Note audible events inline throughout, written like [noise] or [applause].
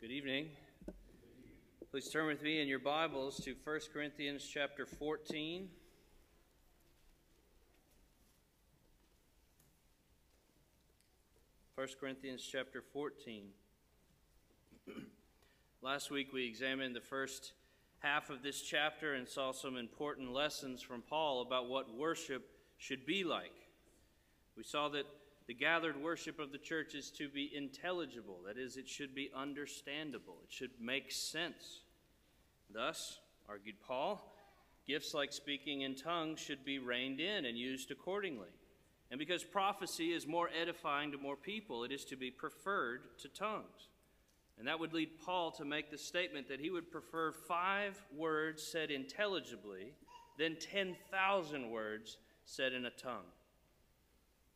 Good evening. Please turn with me in your Bibles to 1 Corinthians chapter 14. First Corinthians chapter 14. [clears throat] Last week we examined the first half of this chapter and saw some important lessons from Paul about what worship should be like. We saw that the gathered worship of the church is to be intelligible, that is, it should be understandable, it should make sense. Thus, argued Paul, gifts like speaking in tongues should be reined in and used accordingly. And because prophecy is more edifying to more people, it is to be preferred to tongues. And that would lead Paul to make the statement that he would prefer five words said intelligibly than 10,000 words said in a tongue.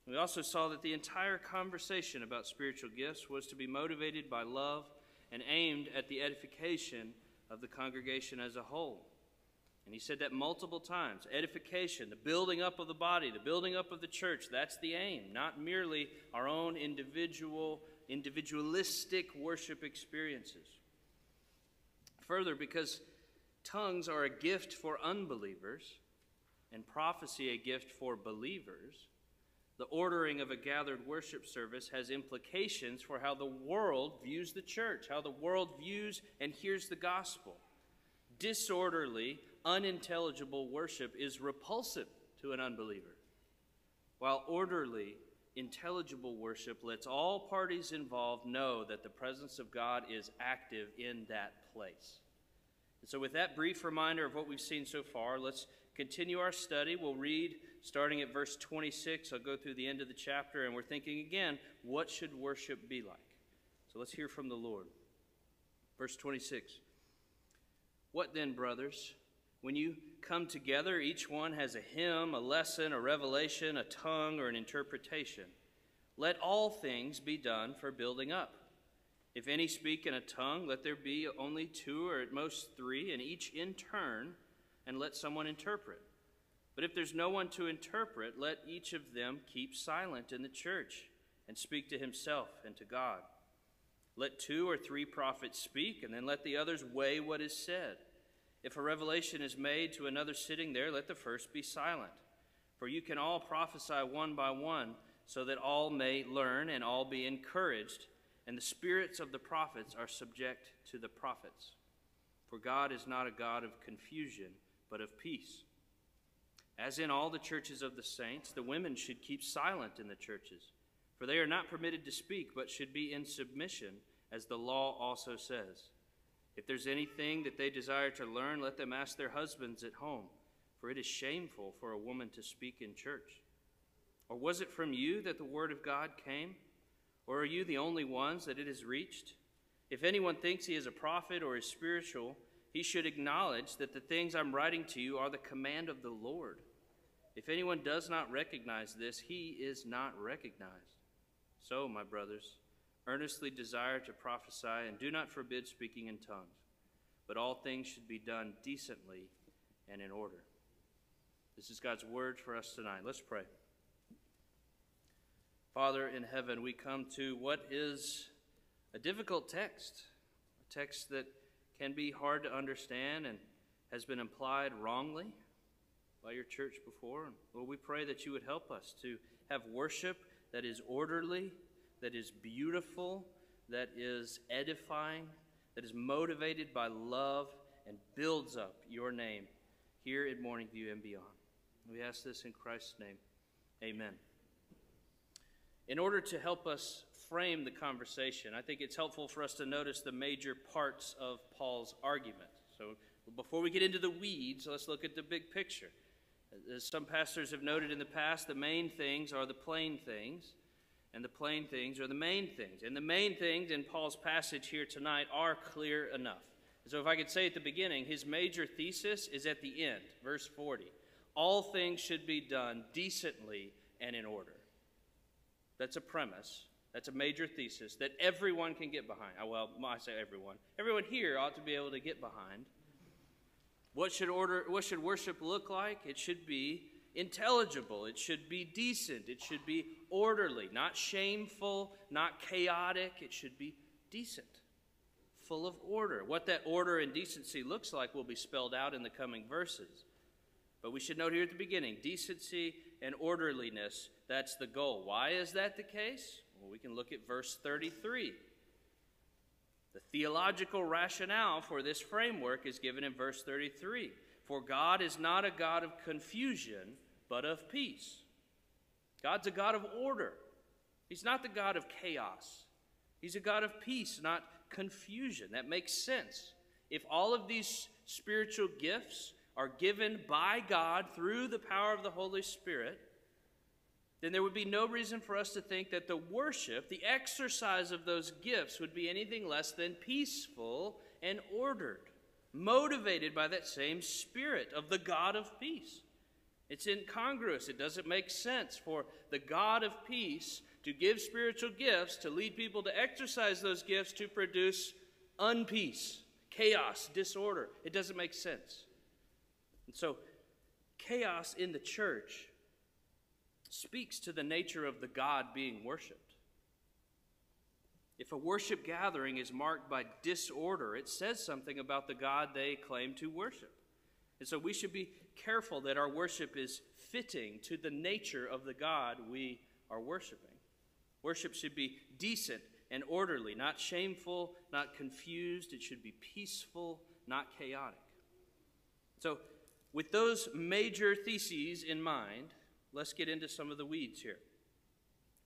We also saw that the entire conversation about spiritual gifts was to be motivated by love and aimed at the edification of the congregation as a whole. And he said that multiple times edification, the building up of the body, the building up of the church, that's the aim, not merely our own individual, individualistic worship experiences. Further, because tongues are a gift for unbelievers and prophecy a gift for believers, the ordering of a gathered worship service has implications for how the world views the church, how the world views and hears the gospel. Disorderly, unintelligible worship is repulsive to an unbeliever, while orderly, intelligible worship lets all parties involved know that the presence of God is active in that place. And so, with that brief reminder of what we've seen so far, let's continue our study. We'll read starting at verse 26. I'll go through the end of the chapter, and we're thinking again, what should worship be like? So let's hear from the Lord. Verse 26. What then, brothers? When you come together, each one has a hymn, a lesson, a revelation, a tongue, or an interpretation. Let all things be done for building up. If any speak in a tongue, let there be only two or at most three, and each in turn and let someone interpret. But if there's no one to interpret, let each of them keep silent in the church and speak to himself and to God. Let two or three prophets speak, and then let the others weigh what is said. If a revelation is made to another sitting there, let the first be silent. For you can all prophesy one by one, so that all may learn and all be encouraged, and the spirits of the prophets are subject to the prophets. For God is not a God of confusion but of peace. As in all the churches of the saints, the women should keep silent in the churches, for they are not permitted to speak, but should be in submission, as the law also says. If there's anything that they desire to learn, let them ask their husbands at home, for it is shameful for a woman to speak in church. Or was it from you that the word of God came? Or are you the only ones that it has reached? If anyone thinks he is a prophet or is spiritual, he should acknowledge that the things I'm writing to you are the command of the Lord. If anyone does not recognize this, he is not recognized. So, my brothers, earnestly desire to prophesy and do not forbid speaking in tongues, but all things should be done decently and in order. This is God's word for us tonight. Let's pray. Father in heaven, we come to what is a difficult text, a text that can be hard to understand and has been implied wrongly by your church before. And Lord, we pray that you would help us to have worship that is orderly, that is beautiful, that is edifying, that is motivated by love and builds up your name here at Morning View and beyond. We ask this in Christ's name. Amen. In order to help us frame the conversation, I think it's helpful for us to notice the major parts of Paul's argument. So before we get into the weeds, let's look at the big picture. As some pastors have noted in the past, the main things are the plain things, and the plain things are the main things. And the main things in Paul's passage here tonight are clear enough. So if I could say at the beginning, his major thesis is at the end, verse 40. All things should be done decently and in order. That's a premise. That's a major thesis that everyone can get behind. Oh, well, I say everyone. Everyone here ought to be able to get behind. What should order what should worship look like? It should be intelligible. It should be decent. It should be orderly, not shameful, not chaotic. It should be decent. full of order. What that order and decency looks like will be spelled out in the coming verses. But we should note here at the beginning decency and orderliness, that's the goal. Why is that the case? Well, we can look at verse 33. The theological rationale for this framework is given in verse 33. For God is not a God of confusion, but of peace. God's a God of order. He's not the God of chaos. He's a God of peace, not confusion. That makes sense. If all of these spiritual gifts are given by God through the power of the Holy Spirit, then there would be no reason for us to think that the worship, the exercise of those gifts, would be anything less than peaceful and ordered, motivated by that same Spirit of the God of peace. It's incongruous. It doesn't make sense for the God of peace to give spiritual gifts, to lead people to exercise those gifts to produce unpeace, chaos, disorder. It doesn't make sense. And so, chaos in the church speaks to the nature of the God being worshiped. If a worship gathering is marked by disorder, it says something about the God they claim to worship. And so we should be careful that our worship is fitting to the nature of the God we are worshiping. Worship should be decent and orderly, not shameful, not confused. It should be peaceful, not chaotic. So, with those major theses in mind, let's get into some of the weeds here.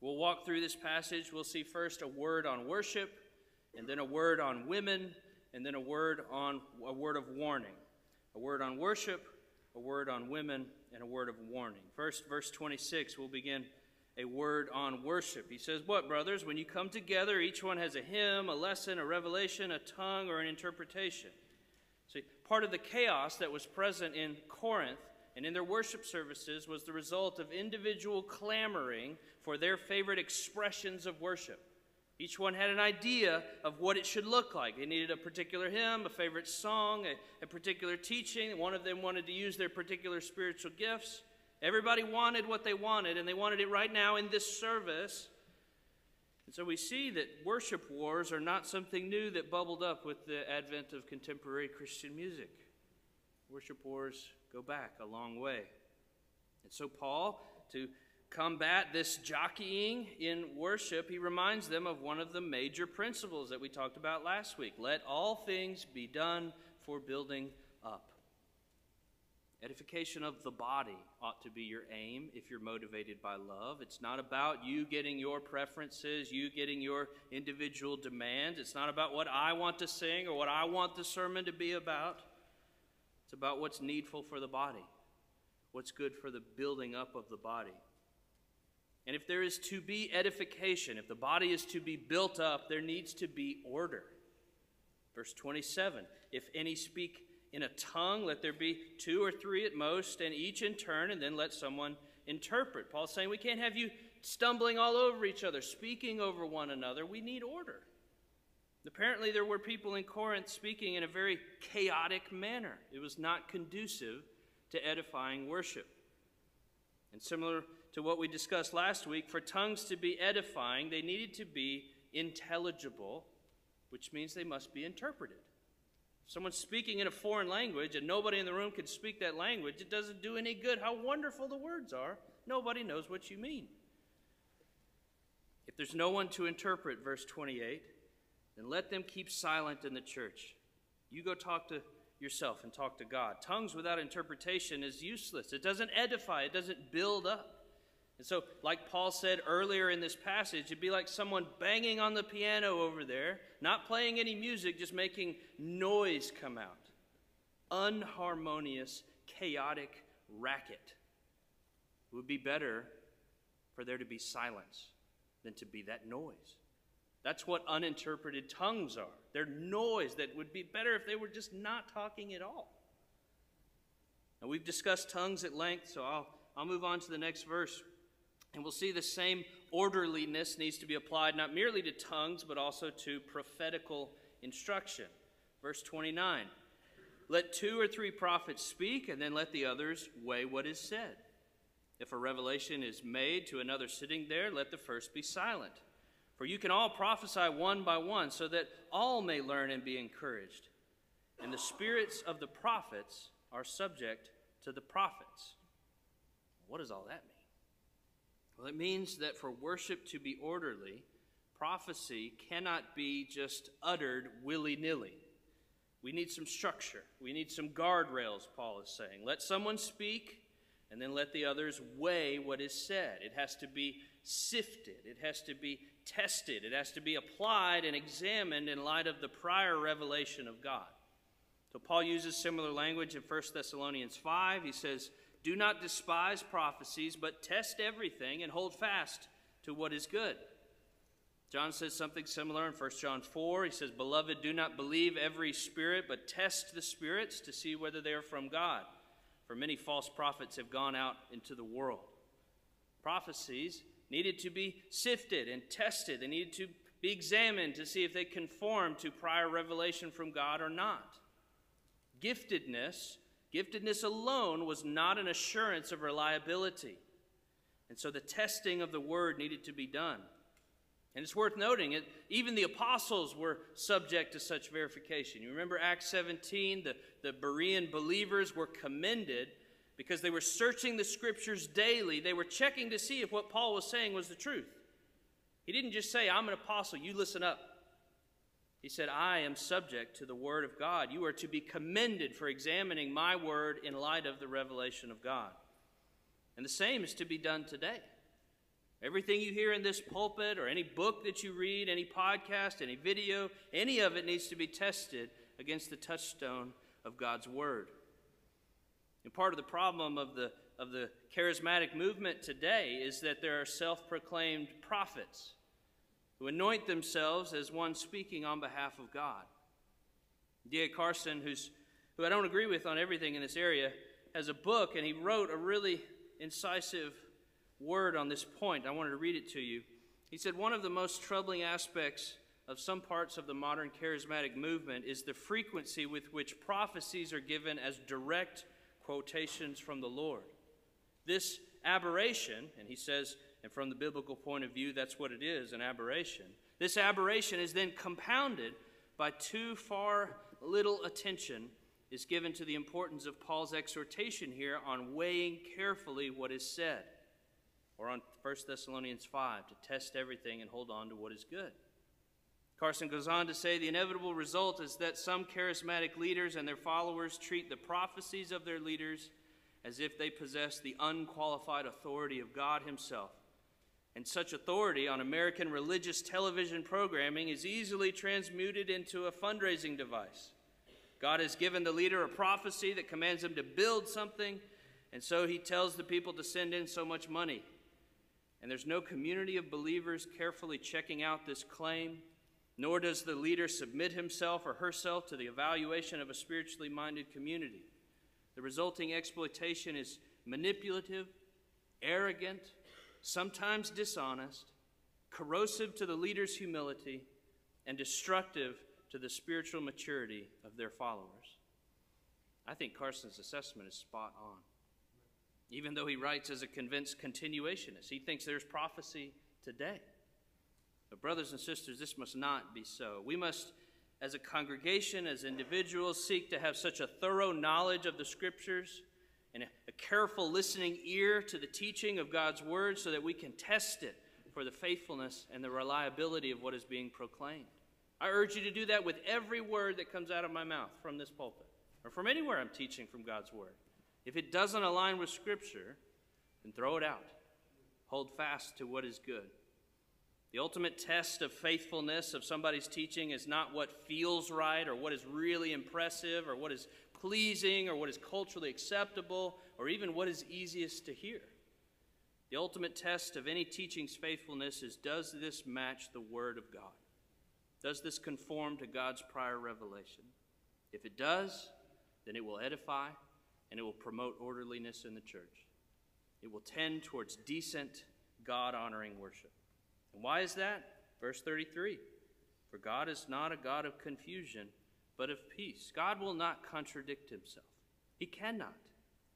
We'll walk through this passage. We'll see first a word on worship, and then a word on women, and then a word on a word of warning. A word on worship, a word on women, and a word of warning. First, verse 26, we'll begin a word on worship. He says, What, brothers? When you come together, each one has a hymn, a lesson, a revelation, a tongue, or an interpretation. See, part of the chaos that was present in Corinth and in their worship services was the result of individual clamoring for their favorite expressions of worship. Each one had an idea of what it should look like. They needed a particular hymn, a favorite song, a, a particular teaching. One of them wanted to use their particular spiritual gifts. Everybody wanted what they wanted, and they wanted it right now in this service. And so we see that worship wars are not something new that bubbled up with the advent of contemporary Christian music. Worship wars go back a long way. And so, Paul, to combat this jockeying in worship, he reminds them of one of the major principles that we talked about last week let all things be done for building up. Edification of the body ought to be your aim if you're motivated by love. It's not about you getting your preferences, you getting your individual demands. It's not about what I want to sing or what I want the sermon to be about. It's about what's needful for the body, what's good for the building up of the body. And if there is to be edification, if the body is to be built up, there needs to be order. Verse 27 If any speak in a tongue, let there be two or three at most, and each in turn, and then let someone interpret. Paul's saying we can't have you stumbling all over each other, speaking over one another. We need order. Apparently, there were people in Corinth speaking in a very chaotic manner. It was not conducive to edifying worship. And similar to what we discussed last week, for tongues to be edifying, they needed to be intelligible, which means they must be interpreted If someone's speaking in a foreign language and nobody in the room can speak that language, it doesn't do any good how wonderful the words are. Nobody knows what you mean. If there's no one to interpret verse 28, then let them keep silent in the church. You go talk to yourself and talk to God. Tongues without interpretation is useless. It doesn't edify, it doesn't build up. And so, like Paul said earlier in this passage, it'd be like someone banging on the piano over there, not playing any music, just making noise come out. Unharmonious, chaotic racket. It would be better for there to be silence than to be that noise. That's what uninterpreted tongues are. They're noise that would be better if they were just not talking at all. Now, we've discussed tongues at length, so I'll, I'll move on to the next verse. And we'll see the same orderliness needs to be applied not merely to tongues, but also to prophetical instruction. Verse 29 Let two or three prophets speak, and then let the others weigh what is said. If a revelation is made to another sitting there, let the first be silent. For you can all prophesy one by one, so that all may learn and be encouraged. And the spirits of the prophets are subject to the prophets. What does all that mean? Well, it means that for worship to be orderly, prophecy cannot be just uttered willy nilly. We need some structure. We need some guardrails, Paul is saying. Let someone speak, and then let the others weigh what is said. It has to be sifted, it has to be tested, it has to be applied and examined in light of the prior revelation of God. So Paul uses similar language in 1 Thessalonians 5. He says, Do not despise prophecies, but test everything and hold fast to what is good. John says something similar in 1 John 4. He says, Beloved, do not believe every spirit, but test the spirits to see whether they are from God. For many false prophets have gone out into the world. Prophecies needed to be sifted and tested, they needed to be examined to see if they conform to prior revelation from God or not. Giftedness, giftedness alone was not an assurance of reliability. And so the testing of the word needed to be done. And it's worth noting, it, even the apostles were subject to such verification. You remember Acts 17, the, the Berean believers were commended because they were searching the scriptures daily. They were checking to see if what Paul was saying was the truth. He didn't just say, I'm an apostle, you listen up. He said, I am subject to the word of God. You are to be commended for examining my word in light of the revelation of God. And the same is to be done today. Everything you hear in this pulpit, or any book that you read, any podcast, any video, any of it needs to be tested against the touchstone of God's Word. And part of the problem of the, of the charismatic movement today is that there are self proclaimed prophets who anoint themselves as one speaking on behalf of God. D.A. Carson, who's, who I don't agree with on everything in this area, has a book, and he wrote a really incisive word on this point. I wanted to read it to you. He said, One of the most troubling aspects of some parts of the modern charismatic movement is the frequency with which prophecies are given as direct quotations from the Lord. This aberration, and he says, and from the biblical point of view, that's what it is an aberration. This aberration is then compounded by too far little attention is given to the importance of Paul's exhortation here on weighing carefully what is said or on 1 Thessalonians 5 to test everything and hold on to what is good. Carson goes on to say the inevitable result is that some charismatic leaders and their followers treat the prophecies of their leaders as if they possess the unqualified authority of God Himself. And such authority on American religious television programming is easily transmuted into a fundraising device. God has given the leader a prophecy that commands him to build something, and so he tells the people to send in so much money and there's no community of believers carefully checking out this claim, nor does the leader submit himself or herself to the evaluation of a spiritually minded community. The resulting exploitation is manipulative, arrogant, sometimes dishonest, corrosive to the leader's humility, and destructive to the spiritual maturity of their followers. I think Carson's assessment is spot on even though he writes as a convinced continuationist. He thinks there's prophecy today. But, brothers and sisters, this must not be so. We must, as a congregation, as individuals, seek to have such a thorough knowledge of the Scriptures and a careful listening ear to the teaching of God's Word so that we can test it for the faithfulness and the reliability of what is being proclaimed. I urge you to do that with every word that comes out of my mouth from this pulpit or from anywhere I'm teaching from God's Word. If it doesn't align with Scripture, then throw it out. Hold fast to what is good. The ultimate test of faithfulness of somebody's teaching is not what feels right or what is really impressive or what is pleasing or what is culturally acceptable or even what is easiest to hear. The ultimate test of any teaching's faithfulness is does this match the Word of God? Does this conform to God's prior revelation? If it does, then it will edify and it will promote orderliness in the church. It will tend towards decent, God honoring worship. And why is that? Verse 33 For God is not a God of confusion, but of peace. God will not contradict himself. He cannot.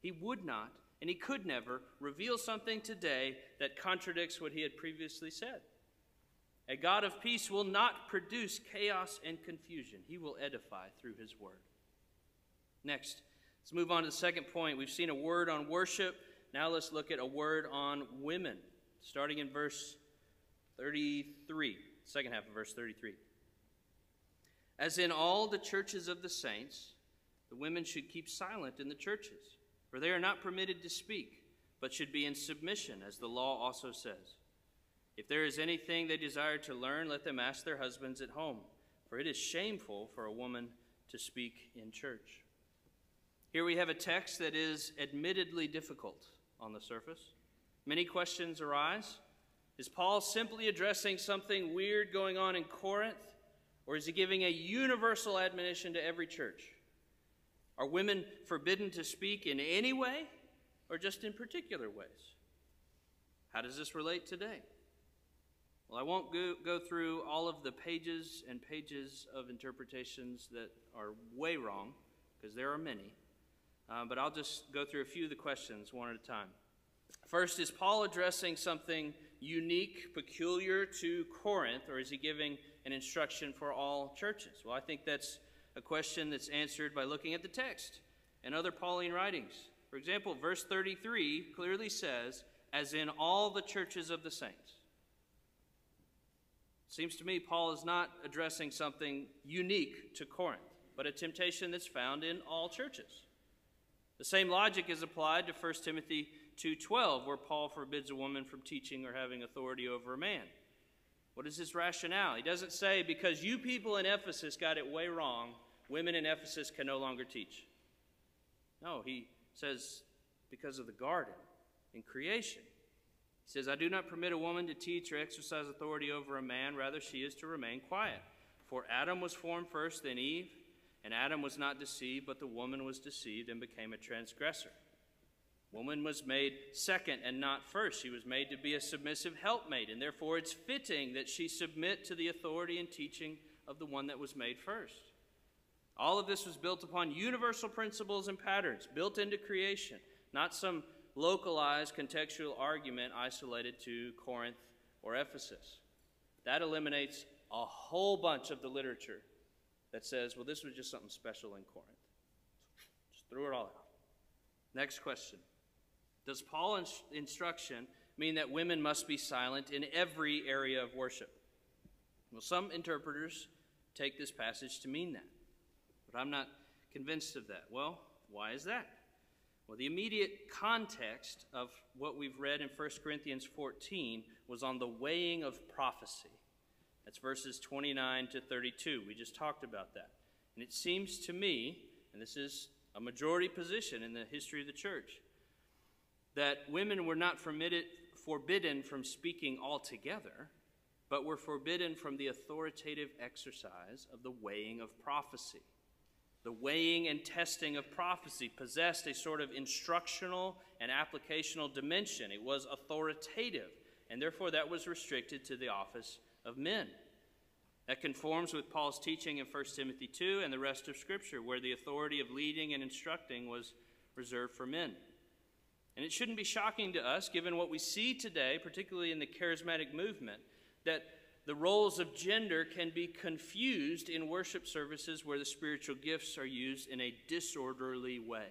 He would not, and he could never reveal something today that contradicts what he had previously said. A God of peace will not produce chaos and confusion, He will edify through His word. Next, let's move on to the second point. We've seen a word on worship. Now let's look at a word on women, starting in verse 33, second half of verse 33. As in all the churches of the saints, the women should keep silent in the churches, for they are not permitted to speak, but should be in submission, as the law also says. If there is anything they desire to learn, let them ask their husbands at home, for it is shameful for a woman to speak in church. Here we have a text that is admittedly difficult on the surface. Many questions arise. Is Paul simply addressing something weird going on in Corinth, or is he giving a universal admonition to every church? Are women forbidden to speak in any way, or just in particular ways? How does this relate today? Well, I won't go, go through all of the pages and pages of interpretations that are way wrong, because there are many. Uh, but I'll just go through a few of the questions one at a time. First, is Paul addressing something unique, peculiar to Corinth, or is he giving an instruction for all churches? Well, I think that's a question that's answered by looking at the text and other Pauline writings. For example, verse 33 clearly says, as in all the churches of the saints. Seems to me Paul is not addressing something unique to Corinth, but a temptation that's found in all churches. The same logic is applied to 1 Timothy 2:12 where Paul forbids a woman from teaching or having authority over a man. What is his rationale? He doesn't say because you people in Ephesus got it way wrong, women in Ephesus can no longer teach. No, he says because of the garden in creation. He says, I do not permit a woman to teach or exercise authority over a man, rather, she is to remain quiet. For Adam was formed first, then Eve. And Adam was not deceived, but the woman was deceived and became a transgressor. Woman was made second and not first. She was made to be a submissive helpmate, and therefore it's fitting that she submit to the authority and teaching of the one that was made first. All of this was built upon universal principles and patterns, built into creation, not some localized contextual argument isolated to Corinth or Ephesus. That eliminates a whole bunch of the literature that says, well, this was just something special in Corinth. Just threw it all out. Next question Does Paul's instruction mean that women must be silent in every area of worship? Well, some interpreters take this passage to mean that, but I'm not convinced of that. Well, why is that? Well, the immediate context of what we've read in 1 Corinthians 14 was on the weighing of prophecy. That's verses 29 to 32. We just talked about that. And it seems to me, and this is a majority position in the history of the church, that women were not forbidden from speaking altogether, but were forbidden from the authoritative exercise of the weighing of prophecy. The weighing and testing of prophecy possessed a sort of instructional and applicational dimension. It was authoritative, and therefore that was restricted to the office of men. That conforms with Paul's teaching in 1 Timothy 2 and the rest of Scripture, where the authority of leading and instructing was reserved for men. And it shouldn't be shocking to us, given what we see today, particularly in the charismatic movement, that the roles of gender can be confused in worship services where the spiritual gifts are used in a disorderly way.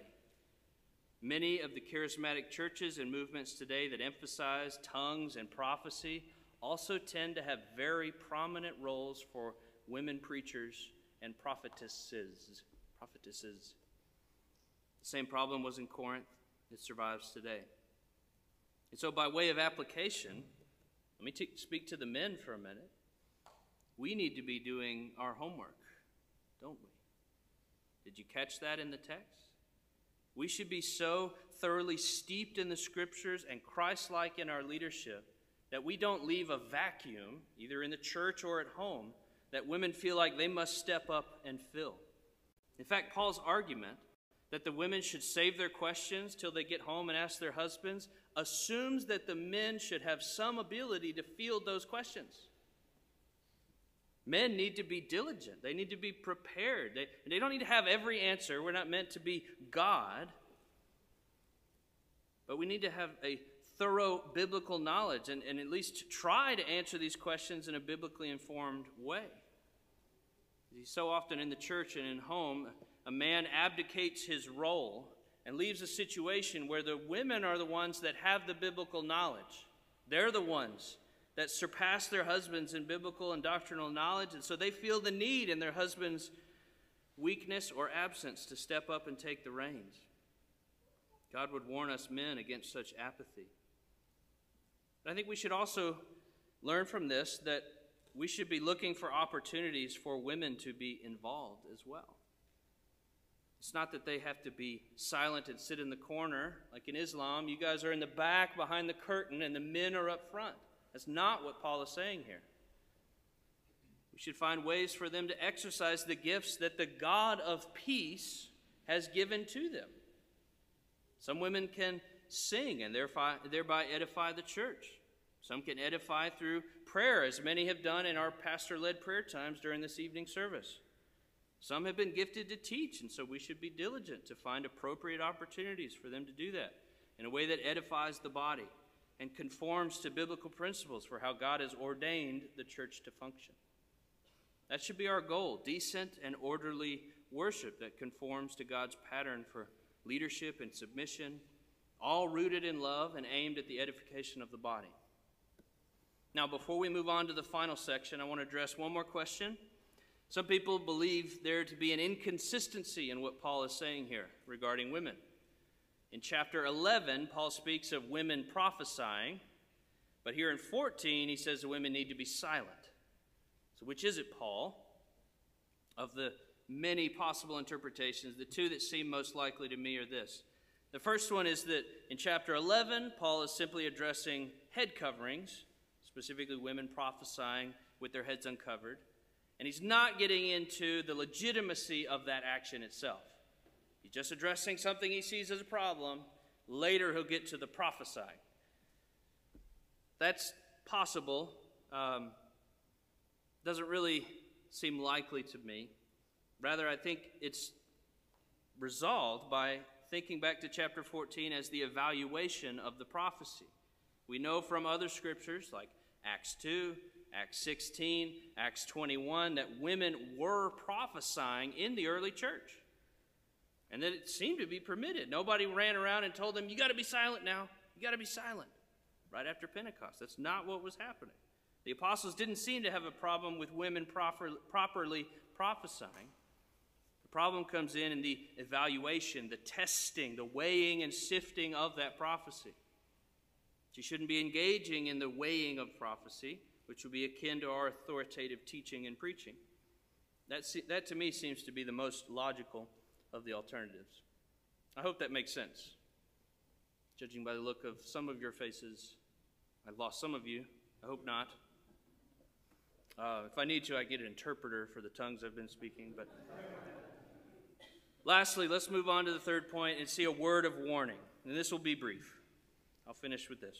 Many of the charismatic churches and movements today that emphasize tongues and prophecy also tend to have very prominent roles for women preachers and prophetesses. Prophetesses. The same problem was in Corinth. It survives today. And so, by way of application, let me t- speak to the men for a minute. We need to be doing our homework, don't we? Did you catch that in the text? We should be so thoroughly steeped in the scriptures and Christ like in our leadership that we don't leave a vacuum, either in the church or at home, that women feel like they must step up and fill. In fact, Paul's argument that the women should save their questions till they get home and ask their husbands assumes that the men should have some ability to field those questions. Men need to be diligent. They need to be prepared. They, they don't need to have every answer. We're not meant to be God. But we need to have a thorough biblical knowledge and, and at least try to answer these questions in a biblically informed way. So often in the church and in home, a man abdicates his role and leaves a situation where the women are the ones that have the biblical knowledge. They're the ones that surpass their husbands in biblical and doctrinal knowledge, and so they feel the need in their husband's weakness or absence to step up and take the reins. God would warn us men against such apathy. I think we should also learn from this that we should be looking for opportunities for women to be involved as well. It's not that they have to be silent and sit in the corner like in Islam. You guys are in the back behind the curtain and the men are up front. That's not what Paul is saying here. We should find ways for them to exercise the gifts that the God of peace has given to them. Some women can sing and thereby edify the church. Some can edify through prayer, as many have done in our pastor led prayer times during this evening service. Some have been gifted to teach, and so we should be diligent to find appropriate opportunities for them to do that in a way that edifies the body and conforms to biblical principles for how God has ordained the church to function. That should be our goal decent and orderly worship that conforms to God's pattern for leadership and submission, all rooted in love and aimed at the edification of the body. Now, before we move on to the final section, I want to address one more question some people believe there to be an inconsistency in what Paul is saying here regarding women. In chapter 11, Paul speaks of women prophesying, but here in 14, he says the women need to be silent. So, which is it, Paul? Of the many possible interpretations, the two that seem most likely to me are this. The first one is that in chapter 11, Paul is simply addressing head coverings, specifically women prophesying with their heads uncovered. And he's not getting into the legitimacy of that action itself. He's just addressing something he sees as a problem. Later, he'll get to the prophesying. That's possible. Um, doesn't really seem likely to me. Rather, I think it's resolved by thinking back to chapter 14 as the evaluation of the prophecy. We know from other scriptures like Acts 2, Acts 16, Acts 21, that women were prophesying in the early church. And that it seemed to be permitted. Nobody ran around and told them, You got to be silent now. You got to be silent. Right after Pentecost. That's not what was happening. The apostles didn't seem to have a problem with women proper, properly prophesying. Problem comes in in the evaluation, the testing, the weighing and sifting of that prophecy. She shouldn't be engaging in the weighing of prophecy which would be akin to our authoritative teaching and preaching. That, that to me seems to be the most logical of the alternatives. I hope that makes sense. Judging by the look of some of your faces, I've lost some of you. I hope not. Uh, if I need to, I get an interpreter for the tongues I've been speaking. But lastly, let's move on to the third point and see a word of warning. And this will be brief. I'll finish with this.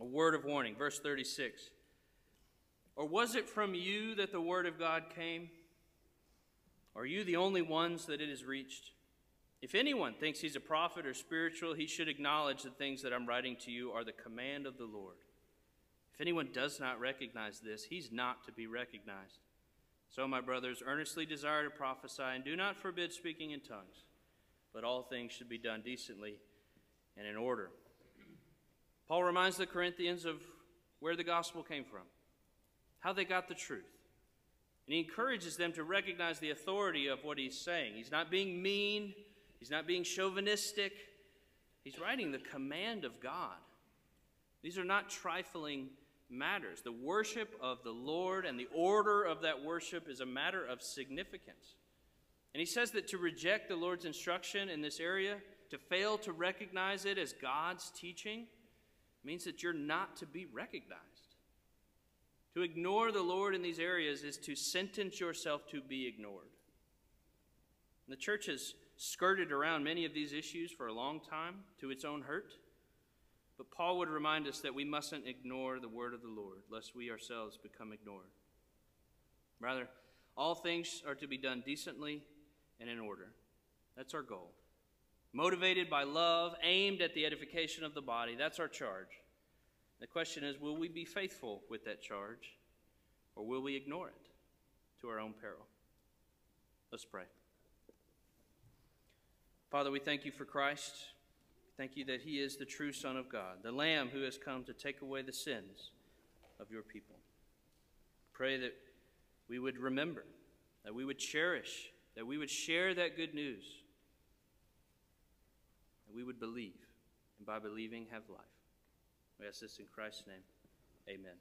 A word of warning, verse 36. Or was it from you that the word of God came? Are you the only ones that it has reached? If anyone thinks he's a prophet or spiritual, he should acknowledge the things that I'm writing to you are the command of the Lord. If anyone does not recognize this, he's not to be recognized. So, my brothers, earnestly desire to prophesy and do not forbid speaking in tongues, but all things should be done decently and in order. Paul reminds the Corinthians of where the gospel came from how they got the truth. And he encourages them to recognize the authority of what he's saying. He's not being mean, he's not being chauvinistic. He's writing the command of God. These are not trifling matters. The worship of the Lord and the order of that worship is a matter of significance. And he says that to reject the Lord's instruction in this area, to fail to recognize it as God's teaching, means that you're not to be recognized. To ignore the Lord in these areas is to sentence yourself to be ignored. And the church has skirted around many of these issues for a long time to its own hurt. But Paul would remind us that we mustn't ignore the word of the Lord, lest we ourselves become ignored. Rather, all things are to be done decently and in order. That's our goal. motivated by love, aimed at the edification of the body. That's our charge. The question is will we be faithful with that charge, or will we ignore it to our own peril? Let's pray. Father, we thank you for Christ. Thank you that he is the true Son of God, the Lamb who has come to take away the sins of your people. Pray that we would remember, that we would cherish, that we would share that good news, that we would believe, and by believing have life. We ask this in Christ's name. Amen.